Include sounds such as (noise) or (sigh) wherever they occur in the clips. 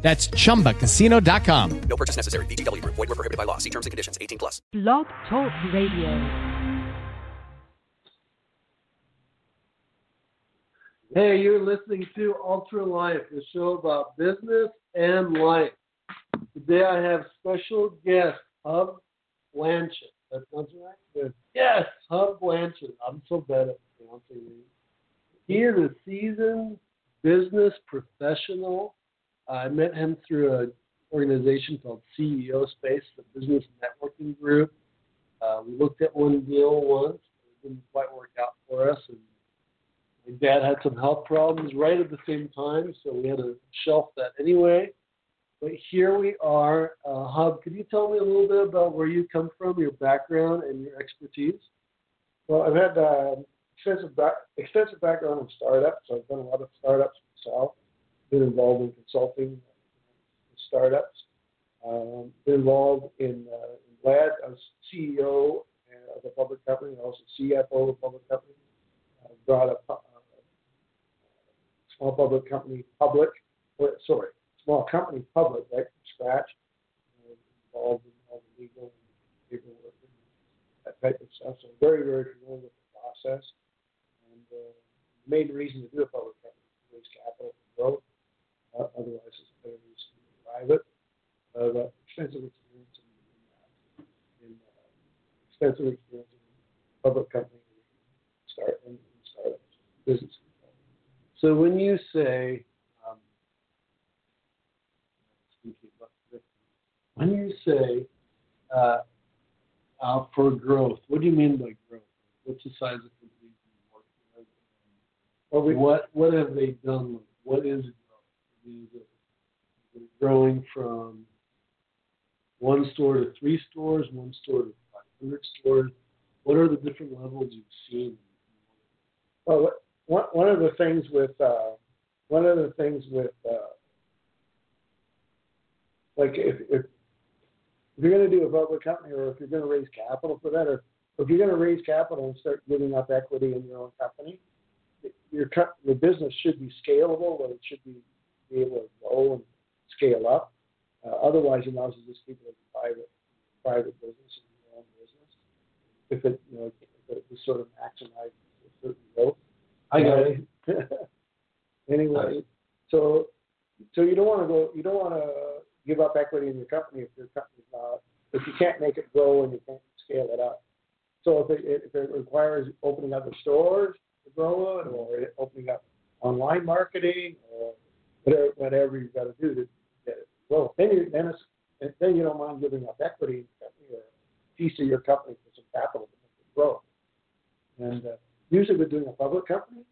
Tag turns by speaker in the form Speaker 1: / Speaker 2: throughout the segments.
Speaker 1: That's chumbacasino.com.
Speaker 2: No purchase necessary. VGW Group. Void were prohibited by law. See terms and conditions. 18 plus.
Speaker 3: Blog Talk Radio.
Speaker 4: Hey, you're listening to Ultra Life, the show about business and life. Today I have special guest Hub Blanchette. That sounds right? Good. Yes, Hub Blanchette. I'm so bad at pronouncing names. He is a seasoned business professional. I met him through an organization called CEO Space, the business networking group. Uh, we looked at one deal once. It didn't quite work out for us, and my dad had some health problems right at the same time, so we had to shelf that anyway. But here we are. Uh, Hub, could you tell me a little bit about where you come from, your background, and your expertise?
Speaker 5: Well, I've had uh, extensive back, extensive background in startups. So I've done a lot of startups myself. Been involved in consulting startups. Um, been involved in, uh, in Glad. I was CEO of a public company, and also CFO of a public company. I brought a, a small public company public. Or, sorry, small company public right from scratch. Uh, involved in all the legal and paperwork and that type of stuff. So very, very familiar with the process. And uh, the main reason to do a public company is to raise capital for growth. Uh, otherwise, it's better to do private. Uh, but extensive experience in, in that. In, uh, extensive experience in public company start and startups, business.
Speaker 4: So when you say, um, speaking about this, when you say uh, uh, for growth, what do you mean by growth? What's the size of companies you work with?
Speaker 5: Well, we,
Speaker 4: what what have they done? What is growth? Is it, is it growing from one store to three stores, one store to 500 stores? What are the different levels you've seen?
Speaker 5: Well, what- one one of the things with uh, one of the things with uh, like if, if if you're going to do a public company or if you're going to raise capital for that or if you're going to raise capital and start giving up equity in your own company, your your business should be scalable or it should be be able to grow and scale up. Uh, otherwise, you might as well just keep it as a private private business and your own business. If it you know if it just sort of maximizes a certain growth.
Speaker 4: I got it. (laughs)
Speaker 5: anyway, so so you don't want to go. You don't want to give up equity in your company if your company's not. If you can't make it grow and you can't scale it up. So if it if it requires opening other stores to grow it, or opening up online marketing, or whatever whatever you've got to do to get it grow, then you then it's then you don't mind giving up equity in your company or a piece of your company for some capital to make it grow. And uh, usually with doing a public company,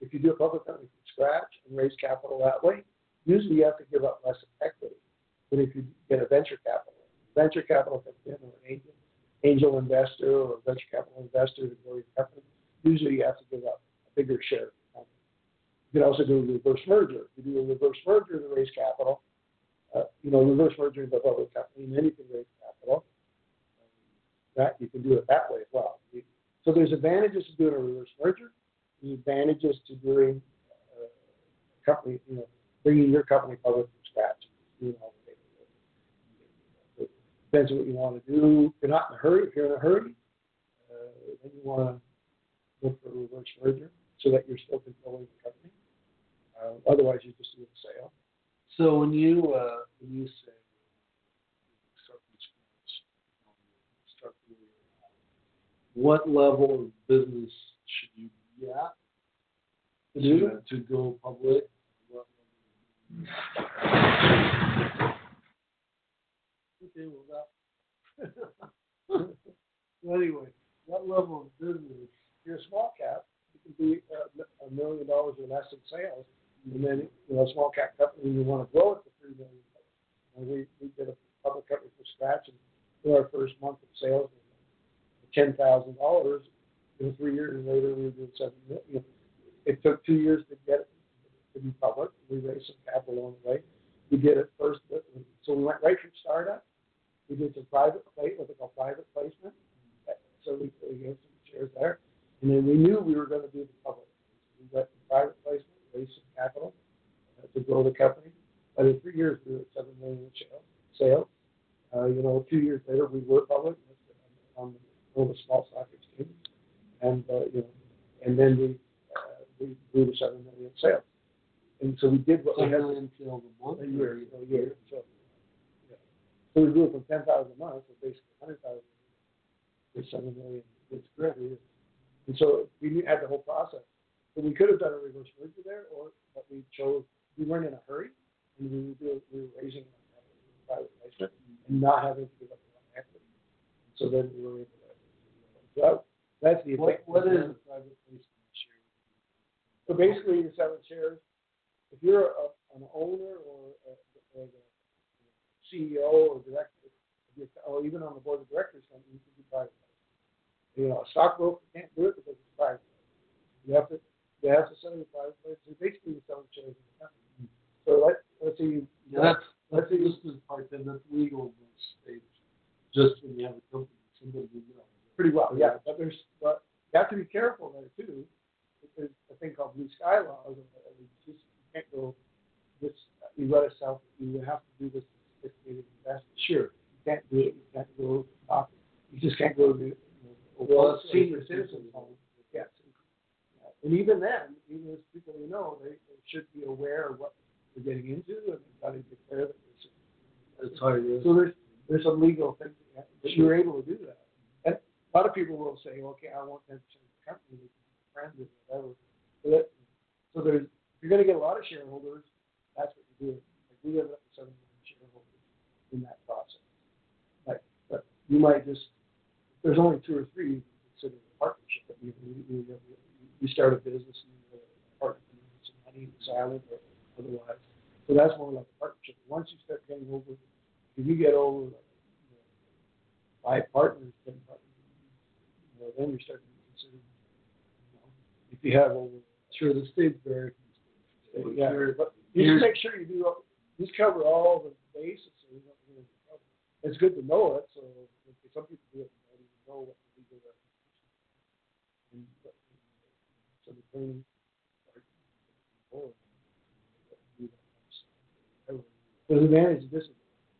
Speaker 5: if you do a public company scratch and raise capital that way, usually you have to give up less equity than if you get a venture capital. Venture capital comes in or an angel, angel investor or a venture capital investor to grow your company. Usually you have to give up a bigger share the. You can also do a reverse merger. You do a reverse merger to raise capital, uh, you know, reverse merger into a public company, and then you can raise capital. That you can do it that way as well. So there's advantages to doing a reverse merger, and advantages to doing company, you know, bringing your company public from scratch, the paperwork. It depends on what you want to do. If you're not in a hurry, if you're in a hurry, uh, then you want to look for a reverse merger so that you're still controlling the company. Uh, otherwise, you just do a sale.
Speaker 4: So when you uh, when you say start from scratch, start from where you're at, what level of business should you be at to,
Speaker 5: Do?
Speaker 4: to go public? Okay, well that. anyway, what level of business?
Speaker 5: You're a small cap, you can be uh, a million dollars in sales, and then you know a small cap company you want to grow it to three million. And we we did a public company from scratch, and for our first month of sales, ten thousand dollars. Know, three years later, we were doing seven million. It took two years to get it to be public. We raised some capital along the way. We did it first, so we went right from startup. We did some private plate, what they call private placement. So we, we gave some shares there, and then we knew we were going to do the public. We went to private placement, raised some capital uh, to grow the company. But in three years, we were at seven million sales. sales. Uh, you know, two years later, we were public on the, on the small stock exchange, and uh, you know, and then we uh, we grew to seven million sales. And so we did what we had
Speaker 4: million sales a month.
Speaker 5: a year, a year. So, yeah. so we grew it from ten thousand a month to basically hundred thousand to seven million. It's great. And so we knew- had the whole process. So we could have done a reverse merger there, or but we chose. We weren't in a hurry, and we were doing, we were raising our private placement and not having to give up a lot of equity. So then we were able to. So that, that's the
Speaker 4: What,
Speaker 5: effect.
Speaker 4: what is a private placement share?
Speaker 5: So basically, you're selling shares. If you're a, an owner or, a, or the CEO or director, if you're, or even on the board of directors, then you can do private. Placement. You know, a stockbroker can't do it because it's private. You have to, they have to sell you private place. So basically, you're selling shares in the company. So let, let's say you,
Speaker 4: Yeah, that's, that's just the part that that's legal in most states. Just when you have a company, somebody you know.
Speaker 5: pretty well, yeah. But there's, but you have to be careful there too. There's a thing called blue sky laws. and, uh, you just you can't go this. You got to sell. You have to do this sophisticated investment. Sure, you can't do it. You can't go. Talk. You just can't go to you know,
Speaker 4: Well, that's
Speaker 5: senior
Speaker 4: senior
Speaker 5: citizens
Speaker 4: citizens.
Speaker 5: home. Yes. And even then, even as people you know, they, they should be aware of what they're getting into, and they've got to declare that. There's,
Speaker 4: That's how it is.
Speaker 5: so there's there's some legal things that you have- that you're able to do that. And a lot of people say, okay, I want percent of the company, can be friends with whatever. That, so there's if you're going to get a lot of shareholders, that's what you do. Like we have up to seven million shareholders in that process. Like, but you might just there's only two or three, you can consider a partnership. That you, you, you, you start a business and you partner with some money, silent or otherwise. So that's more like a partnership. Once you start getting over if you get over like, you know, five partners, ten partners, know, then you're starting to consider, you know, if you have over,
Speaker 4: Sure, the state's very.
Speaker 5: yeah,
Speaker 4: Sure.
Speaker 5: but you just make sure you do, just cover all the bases so you don't into trouble. It's good to know it, so if some people do it, and don't even know what the legal are. And, uh, but, so the training. starts before, but you. There's advantages to this,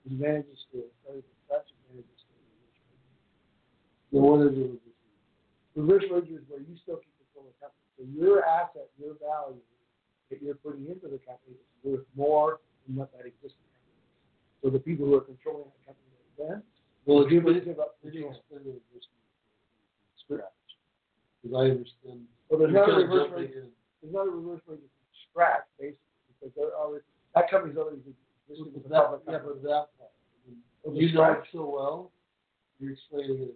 Speaker 5: there's advantages to, that's advantages to.
Speaker 4: The one is it.
Speaker 5: Reverse merger is where you still keep control of the company. So your asset, your value that you're putting into the company is worth more than what that existing company is. So the people who are controlling that company then,
Speaker 4: Well,
Speaker 5: give,
Speaker 4: explain,
Speaker 5: give up
Speaker 4: could you
Speaker 5: control.
Speaker 4: explain the reverse merger scratch? Because I understand.
Speaker 5: Well, there's not a reverse merger, there's not a reverse merger from scratch, basically, because they're already, that company's already existing a
Speaker 4: That, yeah, but that part, you know it so well, you're explaining it,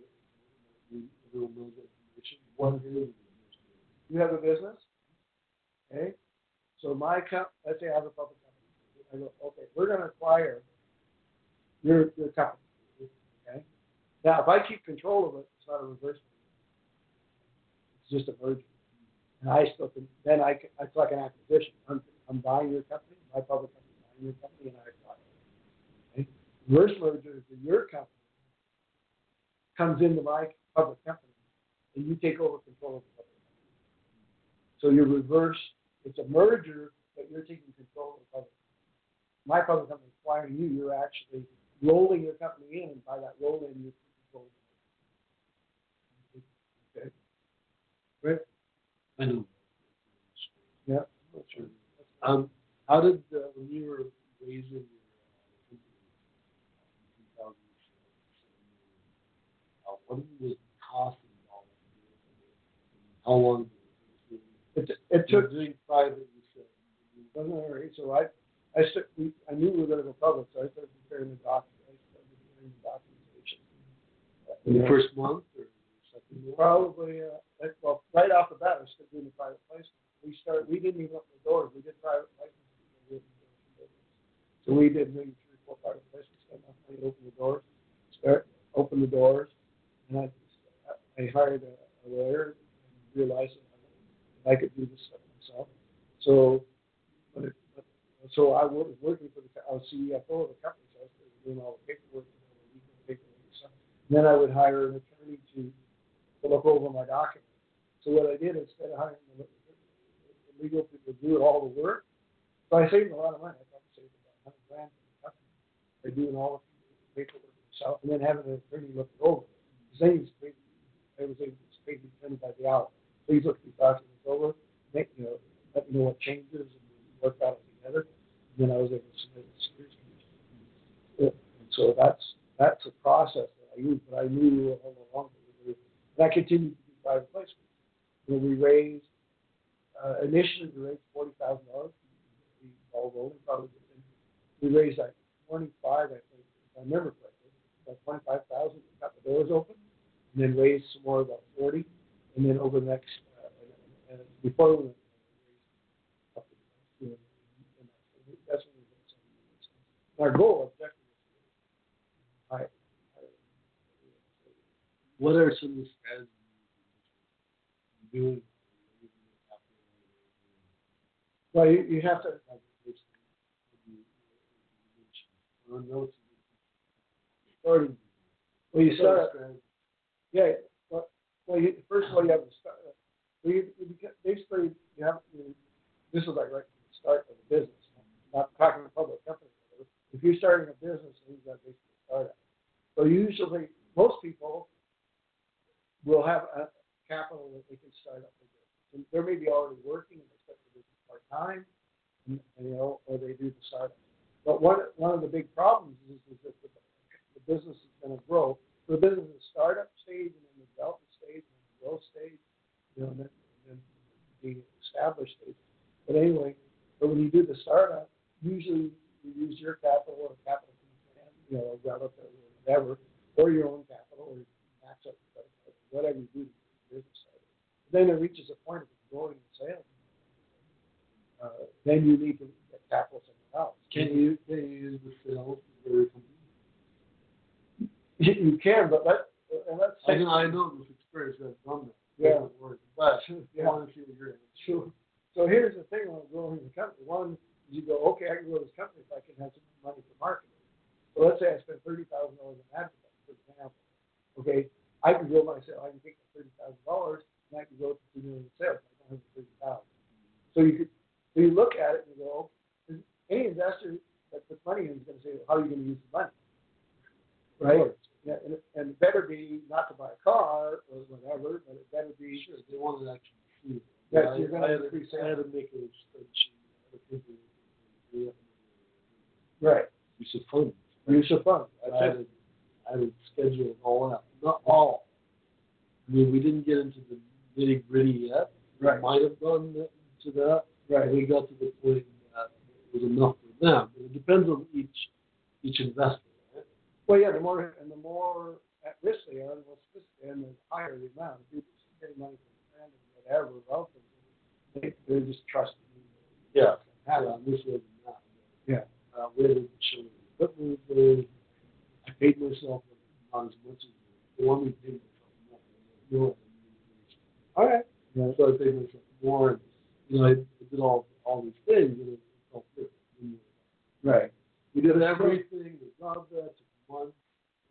Speaker 4: you, everyone knows that information,
Speaker 5: You have a business, okay? So my comp, let's say I have a public company. I go, okay, we're gonna acquire your, your company, okay? Now, if I keep control of it, it's not a reverse. It's just a merger. And I still can, then I, can- it's like an acquisition. I'm, I'm buying your company, my public company, buying your company, and I acquire it. Okay? Reverse merger is your company comes into my public company, and you take over control of the public. So you reverse, it's a merger, but you're taking control of the public. My public company is acquiring you, you're actually rolling your company in, and by that roll in, you control the Okay? Right?
Speaker 4: I know.
Speaker 5: Yeah.
Speaker 4: Sure. Um, how did, uh, when you were raising your, uh, company, uh, what was the cost? How long? it
Speaker 5: It, took,
Speaker 4: doing private, you said.
Speaker 5: wasn't it, right? So I, I st- we, I knew we were gonna go public, so I started preparing the document, I started preparing the documentation.
Speaker 4: In the first month or second month?
Speaker 5: Probably, uh, well, right off the bat, we started doing the private placement. We started, we didn't even open the doors, we did private placements. Open. So we did maybe three, four private placements, spent enough money to open the doors, start, opened the doors, and I, I hired a, a lawyer and I could do this stuff myself. So, but it, but, so I was working for the, I was CFO of the company, so I was doing all the paperwork, and all the paperwork and stuff. And then I would hire an attorney to, look over my documents. So what I did instead of hiring the, legal people to do all the work, so I saved a lot of money. I probably saved about a hundred grand for the company by doing all the paperwork myself, and then having an attorney look it over. Because then he's paid, I was able to pay the by the hour. Please look these documents over, make you know, let me know what changes, and we worked out together. And then I was able to submit it to Securities Commission. And so that's that's a process that I use, but I knew all along that we and I continued to do private placement. Know, we raised uh, initially we raised forty thousand dollars. We all rolling probably. We raised like twenty five, I think, if I remember correctly, about twenty five thousand. Got the doors open, and then raised some more about forty, and then over the next uh, and before we uh, up to two hundred, and that's what we did. Our goal objective high.
Speaker 4: What are some of the strategies you're doing?
Speaker 5: Well, you, you have to. Well, you start. Yeah. Well, you, first of all, you have to start. Well, you, you basically you have. This is like right from the start of the business. Not talking to public company. If you're starting a business, you've got to basically start it. So usually, most people will have a capital that they can start up with. And they may be already working and they start the business part time, you know, or they do the startup. But one one of the big problems is, is that the, the business is going to grow. The business is startup stage and then the development and growth stage, you know, and then, and then the established stage. But anyway, but when you do the startup, usually you use your capital or capital from you know, a relative or whatever, or your own capital, or you max out your credit card, whatever you do to the business. Then it reaches a point of growing the sales. Uh, then you need to get capital somewhere else.
Speaker 4: Can you, can you use the sales for your company?
Speaker 5: You, can, but let and let's
Speaker 4: I know, I know this experience, I've done that.
Speaker 5: Yeah.
Speaker 4: But (laughs)
Speaker 5: Yeah.
Speaker 4: want to see what you're.
Speaker 5: So, here's the thing on growing the company. One, you go, okay, I can grow this company if I can have some money for marketing. So let's say I spend thirty thousand dollars on advertising, for example. Okay, I can grow my sales. I can take that thirty thousand dollars and I can go to two million sales. I don't have the thirty thousand. So you could, so you look at it and you go, any investor that puts money in is going to say, how are you going to use the money? Right? Yeah, and, it- and it better be not to buy a car or whatever, but it better be
Speaker 4: Sure, they want to actually it.
Speaker 5: Yes,
Speaker 4: I-
Speaker 5: you're
Speaker 4: I had
Speaker 5: increase
Speaker 4: I had to make a spreadsheet. I had to think of it.
Speaker 5: right.
Speaker 4: Use of funds.
Speaker 5: Use of funds.
Speaker 4: I
Speaker 5: it.
Speaker 4: to, I had to schedule it all out, not all. I mean, we didn't get into the nitty gritty yet.
Speaker 5: Right.
Speaker 4: We might have gone to that.
Speaker 5: Right.
Speaker 4: We got to the point that it was enough for them, but it depends on each, each investor?
Speaker 5: Well, yeah, the more and the more at risk they are, the more sophisticated and the higher the amount. If you're just getting money from a friend or whatever, relatives, they they're just trusting you.
Speaker 4: Yeah.
Speaker 5: Have
Speaker 4: Yeah,
Speaker 5: it.
Speaker 4: this was not.
Speaker 5: Yeah.
Speaker 4: Uh, we had to show the equipment, uh, I paid myself not as much as the one we paid myself more.
Speaker 5: All right.
Speaker 4: Yeah. So I paid myself more, and, you know, I did all, all these things, and it felt good.
Speaker 5: Right.
Speaker 4: We did everything, the job that, month,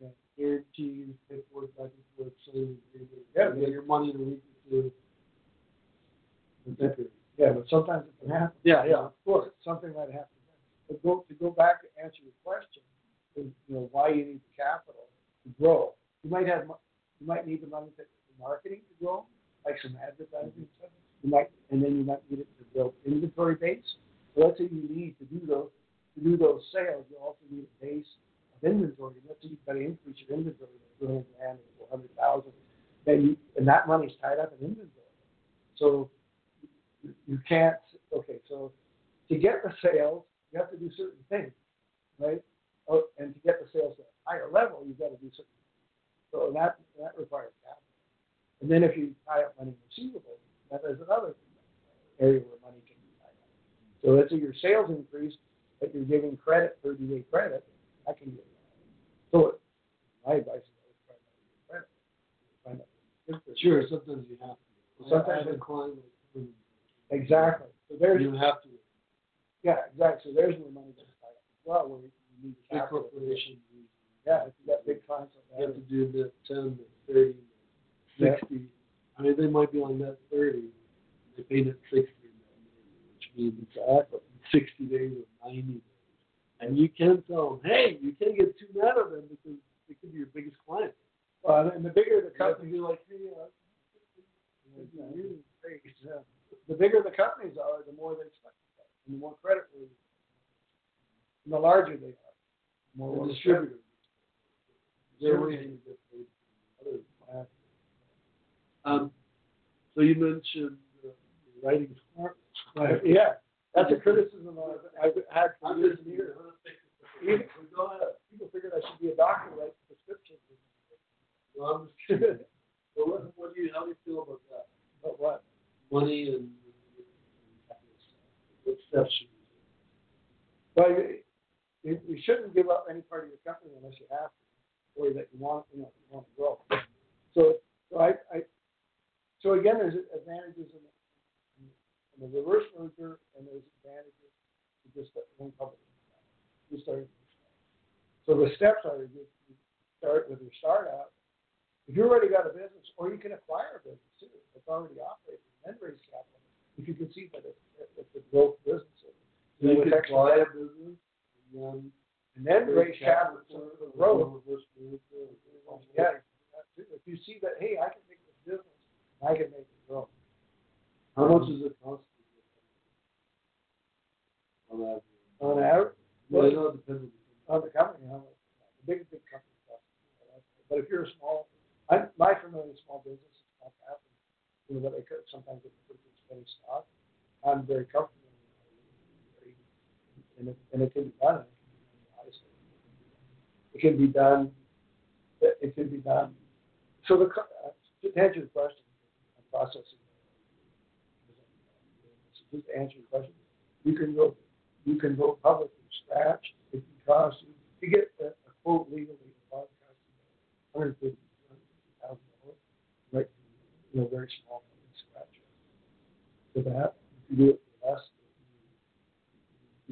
Speaker 4: yeah, guarantees, paperwork back and forth, signing agreement.
Speaker 5: Yeah.
Speaker 4: You get your money in a week or two.
Speaker 5: Yeah, but sometimes it can happen.
Speaker 4: Yeah, yeah.
Speaker 5: Of course, something might happen. But go to go back to answer your question, is, you know, why you need the capital to grow. You might have, you might need the money for marketing to grow, like some advertising stuff. You might, and then you might need it to build inventory base. So let's say you need to do those, to do those sales, you also need a base inventory. Let's you've got to increase your inventory to two hundred grand or four hundred thousand. Then you, and that money's tied up in inventory. So you- can't, okay, so to get the sales, you have to do certain things, right? Oh, and to get the sales to a higher level, you've got to do certain things. So that, that requires capital. And then if you tie up money in receivables, that is another area where money can be tied up. So let's say your sales increase, but you're giving credit, thirty day credit, that can get. So my advice is always
Speaker 4: Sure, sometimes you have to.
Speaker 5: Sometimes
Speaker 4: I have a
Speaker 5: it-
Speaker 4: client
Speaker 5: Exactly. So there's,
Speaker 4: you have to.
Speaker 5: yeah, exactly. So there's where money goes tied up as well, where you need
Speaker 4: Big corporations,
Speaker 5: Yeah, if you got big clients
Speaker 4: you have to do the ten, the thirty, the
Speaker 5: Yeah.
Speaker 4: I mean, they might be on net thirty, they paid it sixty, which means
Speaker 5: Exactly.
Speaker 4: sixty days or ninety days. And you can tell them, hey, you can't get too mad at them because they could be your biggest client.
Speaker 5: Well, and the bigger the
Speaker 4: You have to
Speaker 5: company,
Speaker 4: be like, hey, uh,
Speaker 5: really big, yeah. the bigger the companies are, the more they expect, to pay, and the more credit worthy. And the larger they are, the more
Speaker 4: the
Speaker 5: we'll
Speaker 4: distributor. They're
Speaker 5: Sure.
Speaker 4: waiting to get paid. from others. Um, so you mentioned uh, writing smart.
Speaker 5: Right, Yeah, that's a criticism I've, I've had for
Speaker 4: I'm
Speaker 5: years and years.
Speaker 4: Even,
Speaker 5: people figured I should be a doctor, write prescriptions.
Speaker 4: well, I'm just kidding. But what, what do you, how do you feel about that?
Speaker 5: But what?
Speaker 4: Money and what steps should we
Speaker 5: Well, you, you, you shouldn't give up any part of your company unless you have to, or that you want, you know, you want to grow. So, so I, I, so again, there's advantages in, in the reverse merger, and there's advantages to just one company. You start. So the steps are you, you start with your startup. If you already got a business, or you can acquire a business too, that's already operating, and then raise capital. If you can see that it's, it's a growth business.
Speaker 4: You
Speaker 5: With
Speaker 4: could buy a business and then
Speaker 5: and then raise capital for the growth.
Speaker 4: Reverse merger.
Speaker 5: Yeah, if you see that, hey, I can make this business, I can make it grow.
Speaker 4: How much does it cost? to get that? On average.
Speaker 5: On average,
Speaker 4: Well, I know it depends on the
Speaker 5: on the company, how much, the big, big company costs. But if you're a small, I, my familiar with small business is not happen. You know, that they could sometimes get pretty penny stock. I'm very comfortable. very- And it, and it can be done. Honestly, it can be done. It it can be done. So the co- uh, to answer your question, I'm processing. Just to answer your question, you can go, you can go public from scratch. It can cost you, you get a, a quote legally, it probably costs you hundred fifty, thousand dollars, right? You know, very small from scratch. For that, if you do it for less,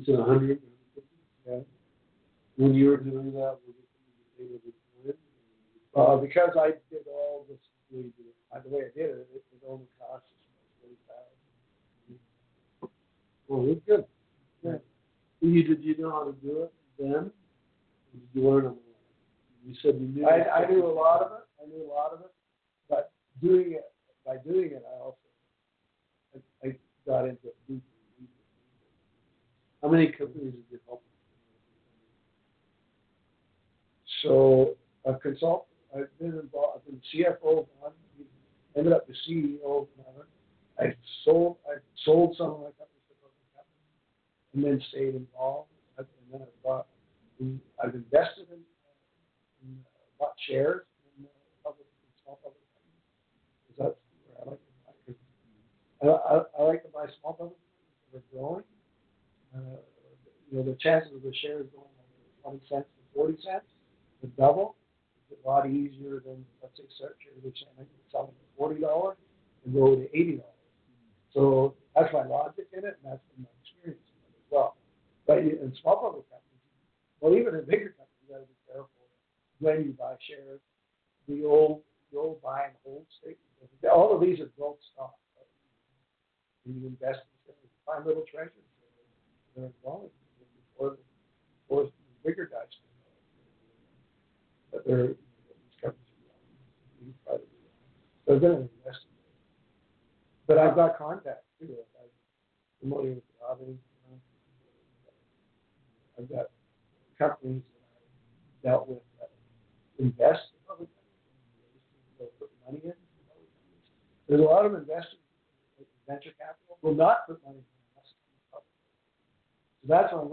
Speaker 4: said a hundred?
Speaker 5: yeah.
Speaker 4: When you were doing that, was it able to do it?
Speaker 5: Uh, because I did all this, the, the, the way I did it, it, it only cost us forty thousand.
Speaker 4: Well, it's good.
Speaker 5: Yeah.
Speaker 4: You, did you know how to do it then? Did you learn it? You said you knew.
Speaker 5: I, I knew a lot of it, I knew a lot of it, but doing it, by doing it, I also, got into.
Speaker 4: How many companies did you help?
Speaker 5: So a consultant, I've been involved, I've been CFO of one, ended up the CEO of another. I sold, I sold some of my companies to companies, and then stayed involved. And then I bought, I've invested in, in bought shares in public, small public companies where I like to buy. 'Cause I, I, like to buy small companies that are growing. Uh, you know, the chances of the shares going from twenty cents to forty cents to double is a lot easier than, let's say, search shares, which I think is selling for forty dollars and go to eighty dollars. So that's my logic in it, and that's been my experience in it as well. But in small public companies, well, even in bigger companies, you got to be careful when you buy shares. The old, the old buy and hold statement. All of these are growth stocks. You invest in you find little treasures. Before the bigger guys. But they're these companies. are private. They're going to invest. But I've got contacts too. Familiar with Robin. You know. I've got companies that I dealt with that invest in public companies. They'll put money in. public companies. There's a lot of investors, like venture capital, will not put money in unless it's public. So that's where I'm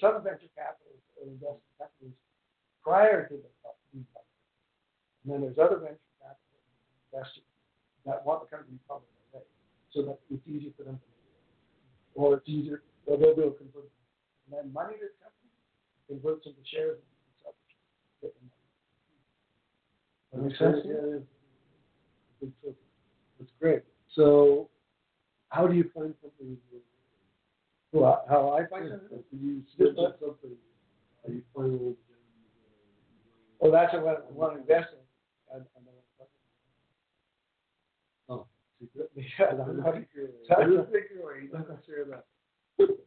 Speaker 5: going. There's some venture capitalists that invest in companies prior to the pub- being public. And then there's other venture capital investors that want the company public already, so that it's easier for them to make it. Or it's easier, or they'll be able to convert, and then money to the company, converts into shares and sell the shares, get the money. That makes sense?
Speaker 4: Yeah, yeah. Big filter. That's great. So, how do you find something?
Speaker 5: Well, how I find
Speaker 4: Yeah,
Speaker 5: it?
Speaker 4: Do you switch up something? Are you finding?
Speaker 5: Want to invest in. Uh, oh. (laughs) Know.
Speaker 4: Oh.
Speaker 5: Yeah, I'm not,
Speaker 4: I was thinking, or you not gonna that. (laughs)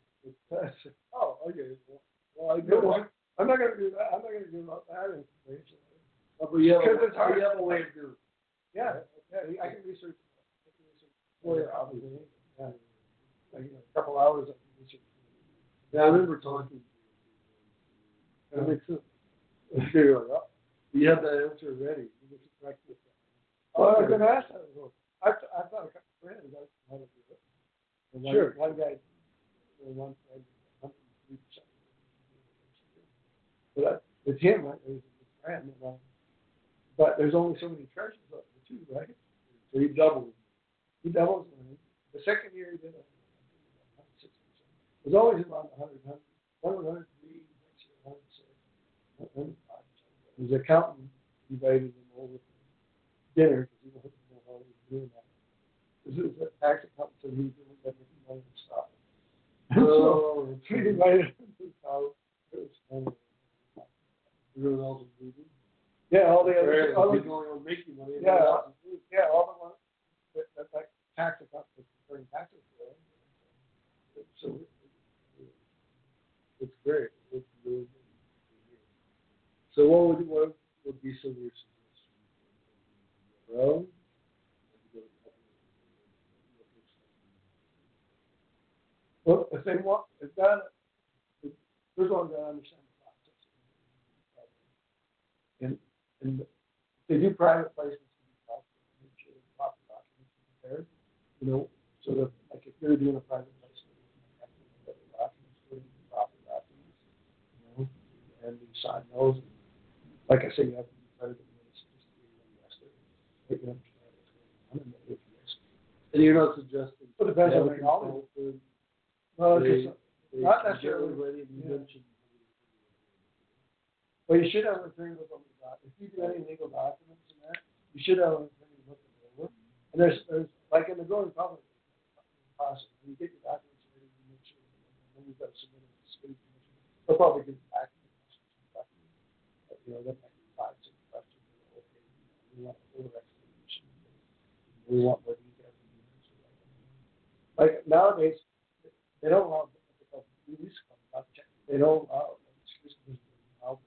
Speaker 4: Oh, okay. Well, I
Speaker 5: you know
Speaker 4: know.
Speaker 5: I'm not gonna do that. I'm not gonna give up that information.
Speaker 4: Oh, But you have,
Speaker 5: Because it's hard.
Speaker 4: you have a way to do it.
Speaker 5: Yeah, yeah, I can research. I can research lawyer, obviously. Yeah. Like, you know, a couple hours. I can research.
Speaker 4: Yeah, I remember talking. That makes sense. You're like, oh, you have that answer ready. You just practice
Speaker 5: oh, that. Well, I was going to ask that. I've, I've got a couple of friends that want to do it. And
Speaker 4: sure.
Speaker 5: One guy, one friend, one so that, it's him, right? It's his friend. And, uh, but there's only so many treasures up there, too, right?
Speaker 4: So he doubles.
Speaker 5: He doubles. And the second year he did it, it was always about 100, 100, 103, next year 106. His accountant invited him over for dinner because he wanted to know how he was doing that. This is a tax accountant, so he doing that making money and stuff.
Speaker 4: Oh,
Speaker 5: So he invited him to (laughs) his house. It was funny.
Speaker 4: You're doing all the moving.
Speaker 5: Yeah, all the other, all the,
Speaker 4: going on making money.
Speaker 5: Yeah.
Speaker 4: all else is moving.
Speaker 5: yeah, all the ones that, that, that tax accountant was preparing taxes for. So
Speaker 4: It's great. It's really good. So what would, what would be some of your suggestions? Well,
Speaker 5: Well, if they want, if that, if, there's one that understand the process. And, and they do private placements, make sure the proper documents are prepared, you know, so that, like, if you're doing a private placement, you have to the documents, the proper documents, you know, and you sign those. Like I say, you have to be of the ministry, just be an investor, that you going on and that if risk.
Speaker 4: and you're not suggesting.
Speaker 5: Well, depends on the knowledge. Well,
Speaker 4: they-
Speaker 5: just,
Speaker 4: they
Speaker 5: not necessarily-
Speaker 4: get Ready, you
Speaker 5: yeah.
Speaker 4: mentioned.
Speaker 5: Well, you should have an attorney look over the doc. If you do any legal documents in that, you should have an attorney look it over. And there's, there's, like in the growing public process, when you get your documents ready, you make sure, and then you've got to submit it to the state commission. They'll probably you back to you. But, you know, that might be. Okay, we want full explanation. We want more details. Like nowadays, they don't allow, to it about check. They don't uh, allow, me,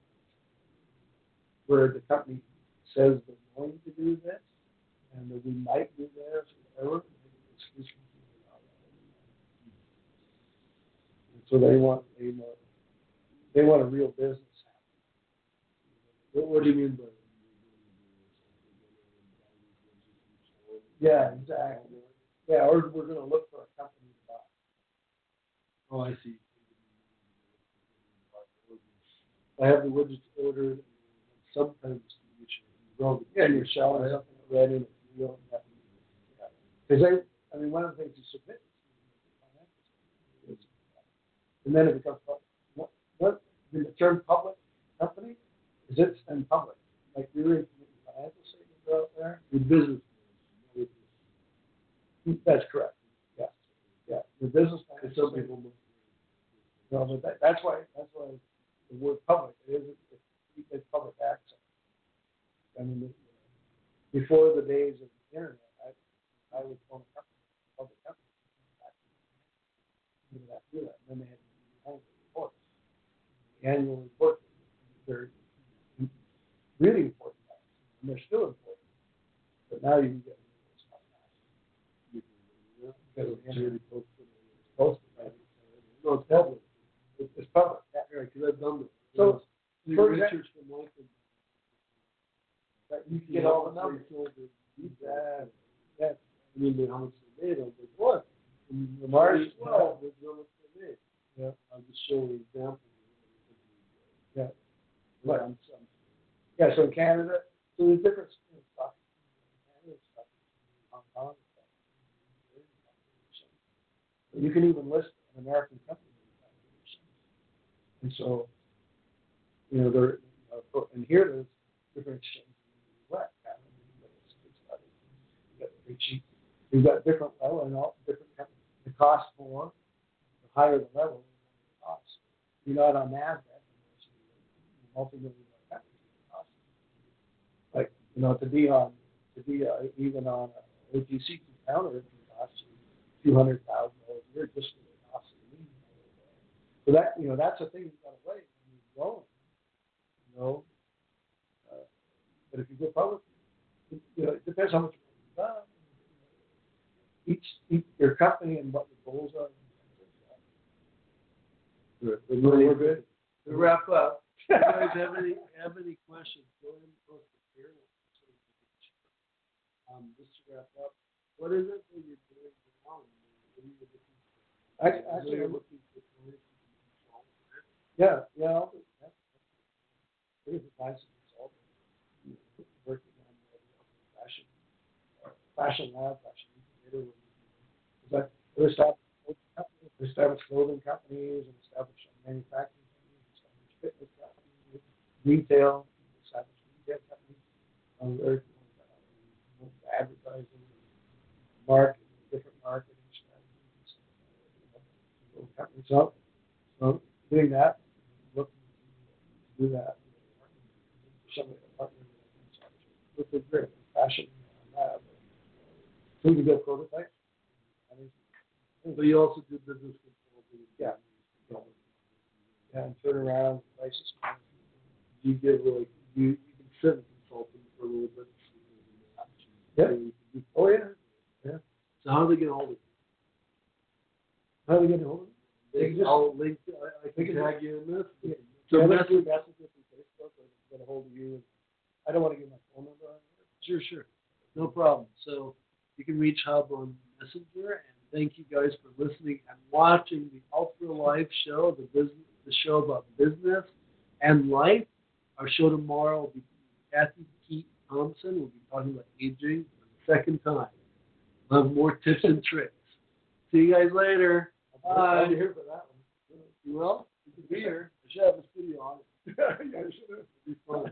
Speaker 5: where the company says they're going to do this, and that we might do this, or excuse me. So they want, they want, they want a real business.
Speaker 4: What, what do you mean by?
Speaker 5: Yeah, exactly. Yeah, or we're gonna look for a company to buy.
Speaker 4: Oh, I see. I have the widgets ordered, and sometimes you should go.
Speaker 5: Yeah, you're selling something already, and you don't have to. Because they, I mean, one of the things you submit is and then it becomes public. What, what, the term public company, is it's in public, like your financial statements are out there?
Speaker 4: Your business.
Speaker 5: That's correct, yeah, yeah, your business
Speaker 4: And
Speaker 5: financial
Speaker 4: some
Speaker 5: statement.
Speaker 4: people.
Speaker 5: No, but that, that's why, that's why the word public, it is, it's, it's public access. I mean, it- before the days of the internet, I, I would phone a company, public company. You would have to do that, and then they had to do the annual reports. The annual report, they're really important, and they're still important. But now you can get. Because of the internet. Posted, right?
Speaker 4: No, it's public.
Speaker 5: It's, it's public, yeah.
Speaker 4: Right, because I've done it.
Speaker 5: So,
Speaker 4: You
Speaker 5: for
Speaker 4: research the market.
Speaker 5: That you can get all the numbers.
Speaker 4: Yeah.
Speaker 5: Yeah.
Speaker 4: I mean, how much they made, I was like, what? And the
Speaker 5: Mars,
Speaker 4: market, well, that's how much they made.
Speaker 5: Yeah.
Speaker 4: I'll just show an example.
Speaker 5: Yeah.
Speaker 4: But I'm, I'm,
Speaker 5: Yeah, so in Canada, so there's different you know, stuff. Canada stuff, Hong Kong stuff. You can even list an American company. And so, you know, there, uh, and here there's different exchanges in the US. Canada, the US, it's other. sheet. You've got different level and all different companies. The cost more, the higher the level. You're not on NASDAQ, multi-million dollar company. Like, you know, to be on, to be uh, even on a OTC counter, it can cost you few hundred thousand dollars a year just for the cost of the. So that, you know, that's a thing you've got to weigh when you're growing, you know. Uh, but if you go public, it, you know, it depends how much you've done. Each, each, your company and what your goals are.
Speaker 4: Good.
Speaker 5: We're, we're good.
Speaker 4: To wrap up, if (laughs) you guys have any, have any questions, go ahead and post it here. Um, just to wrap up, what is it that you're doing now? What are you looking for?
Speaker 5: Actually, actually,
Speaker 4: you're looking for clients to be involved in it.
Speaker 5: Yeah, yeah, I'll do that. It is a find some. Working on the fashion, fashion lab, fashion incubator. But we established, we established clothing companies and established manufacturing companies, established fitness companies, retail, established retail companies. Um, advertising, marketing, different marketing strategies. uh, Companies up. So doing that, looking to do that. Some of the partners, which is great, fashion lab. We can build prototypes.
Speaker 4: But you also do business consulting.
Speaker 5: Yeah. Yeah, and turn around, license.
Speaker 4: You get like, you, you can sit in consulting for a little bit.
Speaker 5: Yeah.
Speaker 4: So you can
Speaker 5: Oh, yeah. Yeah.
Speaker 4: So how do they get hold of
Speaker 5: How do we get hold of
Speaker 4: you?
Speaker 5: They just-
Speaker 4: I'll link, I, I can
Speaker 5: can-
Speaker 4: tag you in this.
Speaker 5: Yeah.
Speaker 4: So
Speaker 5: Yeah,
Speaker 4: message,
Speaker 5: message, messages through Facebook, or get a hold of you. I don't want to give my phone number on here.
Speaker 4: Sure, sure. No problem. So you can reach Hub on Messenger. Thank you guys for listening and watching the Ultra Life show, the business, the show about business and life. Our show tomorrow will be Kathy Keat Thompson. We'll be talking about aging for the second time. We'll have more tips and tricks. See you guys later. Bye.
Speaker 5: here for that one.
Speaker 4: You will? You can be here. I should have a studio on it. (laughs)
Speaker 5: Yeah, I should have.
Speaker 4: It'd be fun.